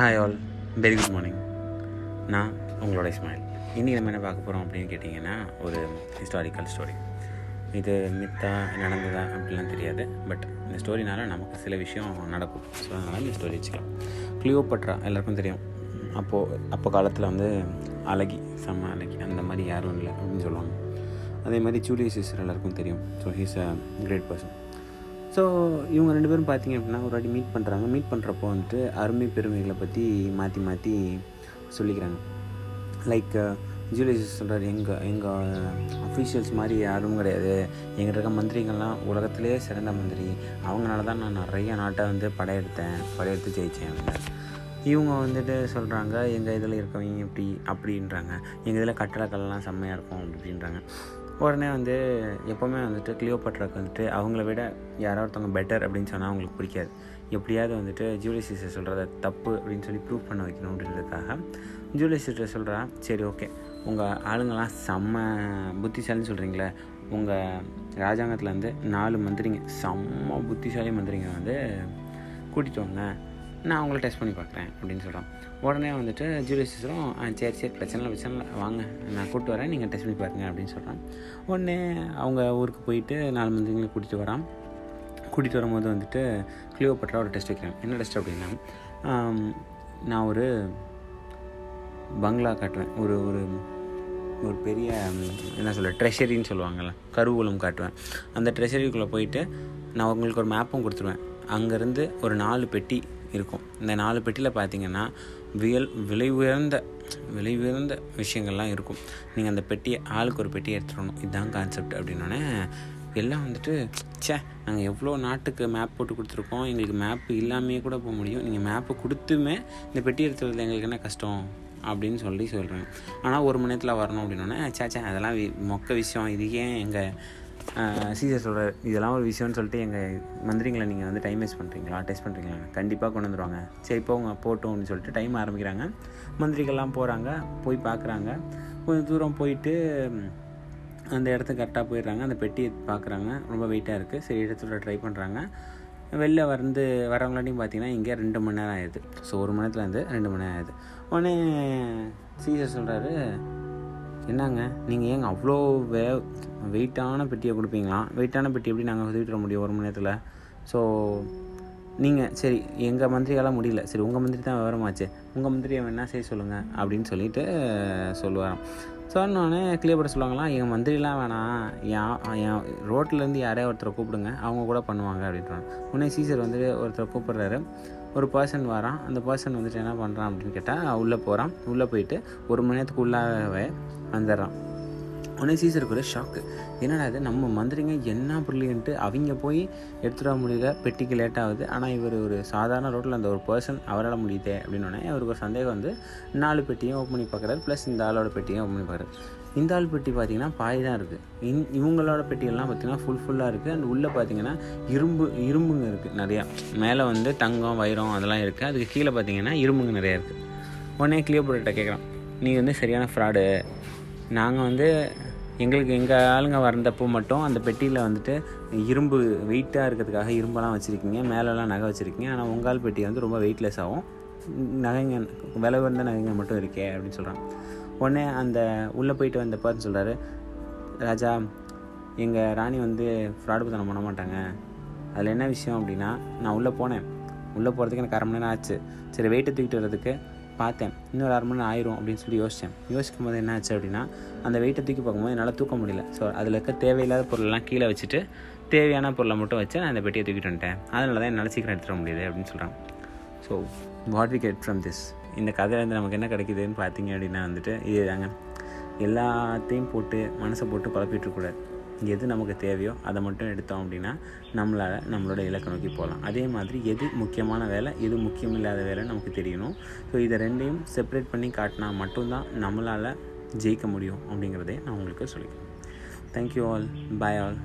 Hi all very good morning நான் உங்களோட smile இன்றைக்கி நம்ம என்ன பார்க்க போகிறோம் அப்படின்னு கேட்டிங்கன்னா ஒரு ஹிஸ்டாரிக்கல் ஸ்டோரி இது மித்தா நடந்ததா அப்படிலாம் தெரியாது. பட் இந்த ஸ்டோரினால நமக்கு சில விஷயம் நடக்கும். ஸோ அதனால் இந்த ஸ்டோரி வச்சுக்கலாம். கிளியோபட்ரா எல்லாருக்கும் தெரியும். அப்போது அப்போ காலத்தில் வந்து அழகி செம்ம அழகி அந்த மாதிரி யாரும் இல்லை அப்படின்னு சொல்லுவாங்க. அதே மாதிரி ஜூலியஸ் சிஸ்டர் எல்லாருக்கும் தெரியும். So he's a great person so இவங்க ரெண்டு பேரும் பார்த்தீங்க அப்படின்னா ஒரு வாட்டி மீட் பண்ணுறாங்க மீட் பண்ணுறப்போ வந்துட்டு அருமை பெருமைகளை பற்றி மாற்றி மாற்றி சொல்லிக்கிறாங்க. லைக் ஜூலியஸ் சொல்கிறார் எங்கள் எங்கள் அஃபீஷியல்ஸ் மாதிரி யாரும் கிடையாது. எங்கிட்ட இருக்க மந்திரிகள்லாம் உலகத்திலே சிறந்த மந்திரி. அவங்களால தான் நான் நிறைய நாட்டை வந்து படையெடுத்தேன் படையெடுத்து ஜெயித்தேன் அப்படின்னு இவங்க வந்துட்டு சொல்கிறாங்க எங்கள் இதில் இருக்கவங்க இப்படி அப்படின்றாங்க. எங்கள் இதில் கட்டடக்கல்லாம் செம்மையாக இருக்கும் அப்படின்றாங்க. உடனே வந்து எப்போவுமே வந்துட்டு கிளியோபட்ராக்கு வந்துட்டு அவங்கள விட யாரோ ஒருத்தவங்க பெட்டர் அப்படின்னு சொன்னால் அவங்களுக்கு பிடிக்காது. எப்படியாவது வந்துட்டு ஜூலியஸ் சீசர் சொல்கிறத தப்பு அப்படின்னு சொல்லி ப்ரூவ் பண்ண வைக்கணும் அப்படின்றதுக்காக ஜூலியஸ் சீசர் சொல்கிறா சரி ஓகே உங்கள் ஆளுங்கள்லாம் செம்ம புத்திசாலின்னு சொல்கிறீங்களே உங்கள் ராஜாங்கத்தில் வந்து நாலு மந்திரிங்க செம்ம புத்திசாலி மந்திரிங்க வந்து கூட்டிகிட்டு வாங்க. நான் அவங்கள டெஸ்ட் பண்ணி பார்க்குறேன் அப்படின்னு சொல்கிறான் உடனே வந்துட்டு ஜூலியஸ் சரி சரி பிரச்சனை இல்லை பிரச்சனை இல்லை. வாங்க நான் கூப்பிட்டு வரேன். நீங்கள் டெஸ்ட் பண்ணி பாருங்க அப்படின்னு சொல்கிறான் உடனே அவங்க ஊருக்கு போயிட்டு நாலு மந்திரிங்களை கூட்டிகிட்டு வரான். கூட்டிகிட்டு வரும்போது வந்துட்டு கிளியோபட்ரா ஒரு டெஸ்ட் வைக்கிறேன். என்ன டெஸ்ட் அப்படின்னா நான் ஒரு பங்களா காட்டுவேன். ஒரு ஒரு ஒரு பெரிய என்ன சொல்ல ட்ரெஷரின்னு சொல்லுவாங்கள்ல கருவூலம் காட்டுவேன். அந்த ட்ரெஷரிக்குள்ளே போயிட்டு நான் உங்களுக்கு ஒரு மேப்பும் கொடுத்துருவேன். அங்கேருந்து ஒரு நாலு பெட்டி இருக்கும். இந்த நாலு பெட்டியில் பார்த்தீங்கன்னா வியல் விலை உயர்ந்த விலை உயர்ந்த விஷயங்கள்லாம் இருக்கும். நீங்கள் அந்த பெட்டியை ஆளுக்கு ஒரு பெட்டியை எடுத்துடணும் இதுதான் கான்செப்ட் அப்படின்னோடனே எல்லாம் வந்துட்டு சே நாங்கள் எவ்வளோ நாட்டுக்கு மேப் போட்டு கொடுத்துருக்கோம். எங்களுக்கு மேப்பு இல்லாமையே கூட போக முடியும். நீங்கள் மேப்பு கொடுத்துமே இந்த பெட்டி எடுத்துறது எங்களுக்கு என்ன கஷ்டம் அப்படின்னு சொல்லி சொல்கிறேன் ஆனால் ஒரு மணி நேரத்தில் வரணும் அப்படின்னோடனே சேச்சே அதெல்லாம் மொக்க விஷயம். இது ஏன் எங்கள் சீசர் சொல்கிறார் இதெல்லாம் ஒரு விஷயம்னு சொல்லிட்டு எங்கள் மந்திரிங்களை நீங்கள் வந்து டைம் வேஸ்ட் பண்ணுறீங்களா டெஸ்ட் பண்ணுறீங்களா கண்டிப்பாக கொண்டு வந்துடுவாங்க சரி போங்க போட்டோம்னு சொல்லிட்டு டைம் ஆரம்பிக்கிறாங்க. மந்திரிகள்லாம் போகிறாங்க போய் பார்க்குறாங்க. கொஞ்சம் தூரம் போயிட்டு அந்த இடத்துக்கு கரெக்டாக போயிடுறாங்க. அந்த பெட்டியை பார்க்குறாங்க. ரொம்ப வெயிட்டாக இருக்குது சரி இடத்துல ட்ரை பண்ணுறாங்க வெளில வந்து வரவங்களாட்டியும் பார்த்தீங்கன்னா இங்கே ரெண்டு மணி நேரம் ஆயிடுது. ஸோ ஒரு மணி நேரத்துலேருந்து ரெண்டு மணி நேரம் ஆயிடுது. உடனே சீசர் சொல்கிறாரு என்னங்க நீங்கள் ஏங்க அவ்வளோ வே வெயிட்டான பெட்டியை கொடுப்பீங்களா? வெயிட்டான பெட்டி எப்படி நாங்கள் உதவிட்டு வர முடியும் ஒரு மணி நேரத்தில்? ஸோ நீங்கள் சரி எங்கள் மந்திரியால் முடியல. சரி உங்கள் மந்திரி தான் விவரமாச்சு. உங்கள் மந்திரி அவன் என்ன செய்ய சொல்லுங்கள் அப்படின்னு சொல்லிட்டு சொல்லுவாராம். சொன்னோடனே கிளியர் சொல்லுவாங்களாம் எங்கள் மந்திரிலாம் வேணாம் என் என் ரோட்லேருந்து யாரையா ஒருத்தரை கூப்பிடுங்க அவங்க கூட பண்ணுவாங்க அப்படின்றாங்க. உடனே சீசர் வந்துட்டு ஒருத்தரை கூப்பிட்றாரு. ஒரு பர்சன் வரான். அந்த பர்சன் வந்துட்டு என்ன பண்ணுறான் அப்படின்னு கேட்டால் உள்ளே போகிறான் உள்ளே போயிட்டு ஒரு மணி நேரத்துக்கு உள்ளாகவே வந்துடுறான். உடனே சீசருக்கு ஒரு ஷாக்கு என்னடா இது? நம்ம மந்திரிங்க என்ன பிரில்லியன்ட்டு அவங்க போய் எடுத்துட முடியல. பெட்டிக்கு லேட் ஆகுது. ஆனால் இவர் ஒரு சாதாரண ரோட்டில் அந்த ஒரு பர்சன் அவரால் முடியுதே அப்படின்னோடனே அவருக்கு ஒரு சந்தேகம் வந்து நாலு பெட்டியும் ஓப்பன் பண்ணி பார்க்குறாரு. ப்ளஸ் இந்த ஆளோட பெட்டியும் ஓப்பன் பண்ணி பார்க்குறாரு. இந்த ஆள் பெட்டி பார்த்தீங்கன்னா பாய் தான் இருக்குது இன் இவங்களோட பெட்டியெல்லாம் பார்த்திங்கன்னா ஃபுல் ஃபுல்லாக இருக்குது அண்ட் உள்ளே பார்த்தீங்கன்னா இரும்பு இரும்புங்க இருக்குது நிறையா. மேலே வந்து தங்கம் வைரம் அதெல்லாம் இருக்குது அதுக்கு கீழே பார்த்தீங்கன்னா இரும்புங்க நிறையா இருக்குது உடனே கிளியோபுரட்ட கேட்குறான் நீ வந்து சரியான ஃப்ராடு நாங்கள் வந்து எங்களுக்கு எங்கள் ஆளுங்க வந்தப்போ மட்டும் அந்த பெட்டியில் வந்துட்டு இரும்பு வெயிட்டாக இருக்கிறதுக்காக இரும்பெல்லாம் வச்சுருக்கீங்க மேலெல்லாம் நகை வச்சுருக்கீங்க. ஆனால் உங்கள் பெட்டி வந்து ரொம்ப வெயிட்லெஸ் ஆகும். நகைங்க விலை உயர்ந்த நகைங்க மட்டும் இருக்கே அப்படின்னு சொல்கிறான் உடனே அந்த உள்ளே போயிட்டு வந்த சொல்கிறாரு ராஜா எங்கள் ராணி வந்து ஃப்ராடு பத்தனம் பண்ண மாட்டாங்க. அதில் என்ன விஷயம் அப்படின்னா நான் உள்ளே போனேன். உள்ளே போகிறதுக்கு எனக்கு அரை மணி நேரம் ஆச்சு. சரி வெயிட்டை தூக்கிட்டு வர்றதுக்கு பார்த்தேன். இன்னொரு அரை மணி நேரம் ஆயிரும் அப்படின்னு சொல்லி யோசித்தேன் யோசிக்கும் போது என்ன ஆச்சு அப்படின்னா அந்த வெயிட்டை தூக்கி பார்க்கும்போது என்னால் தூக்க முடியல. ஸோ அதில் இருக்க தேவையில்லாத பொருளெல்லாம் கீழே வச்சுட்டு தேவையான பொருளை மட்டும் வச்சு நான் அந்த பெட்டியை தூக்கிட்டு வந்துட்டேன். அதனால தான் என்னால் சீக்கிரம் எடுத்துட முடியுது அப்படின்னு சொல்கிறான் so what we get from this இந்த கதையிலேருந்து நமக்கு என்ன கிடைக்குதுன்னு பார்த்தீங்க அப்படின்னா வந்துட்டு இதுதாங்க எல்லாத்தையும் போட்டு மனசை போட்டு குழப்பிட்டுருக்கூடாது எது நமக்கு தேவையோ அதை மட்டும் எடுத்தோம் அப்படின்னா நம்மளால் நம்மளோட இலக்கை நோக்கி போகலாம். அதே மாதிரி எது முக்கியமான வேலை எது முக்கியம் இல்லாத வேலை நமக்கு தெரியணும். ஸோ இதை ரெண்டையும் செப்பரேட் பண்ணி காட்டினா மட்டும்தான் நம்மளால் ஜெயிக்க முடியும் அப்படிங்கிறதே நான் உங்களுக்கு சொல்லிக்கிறேன். Thank you all bye all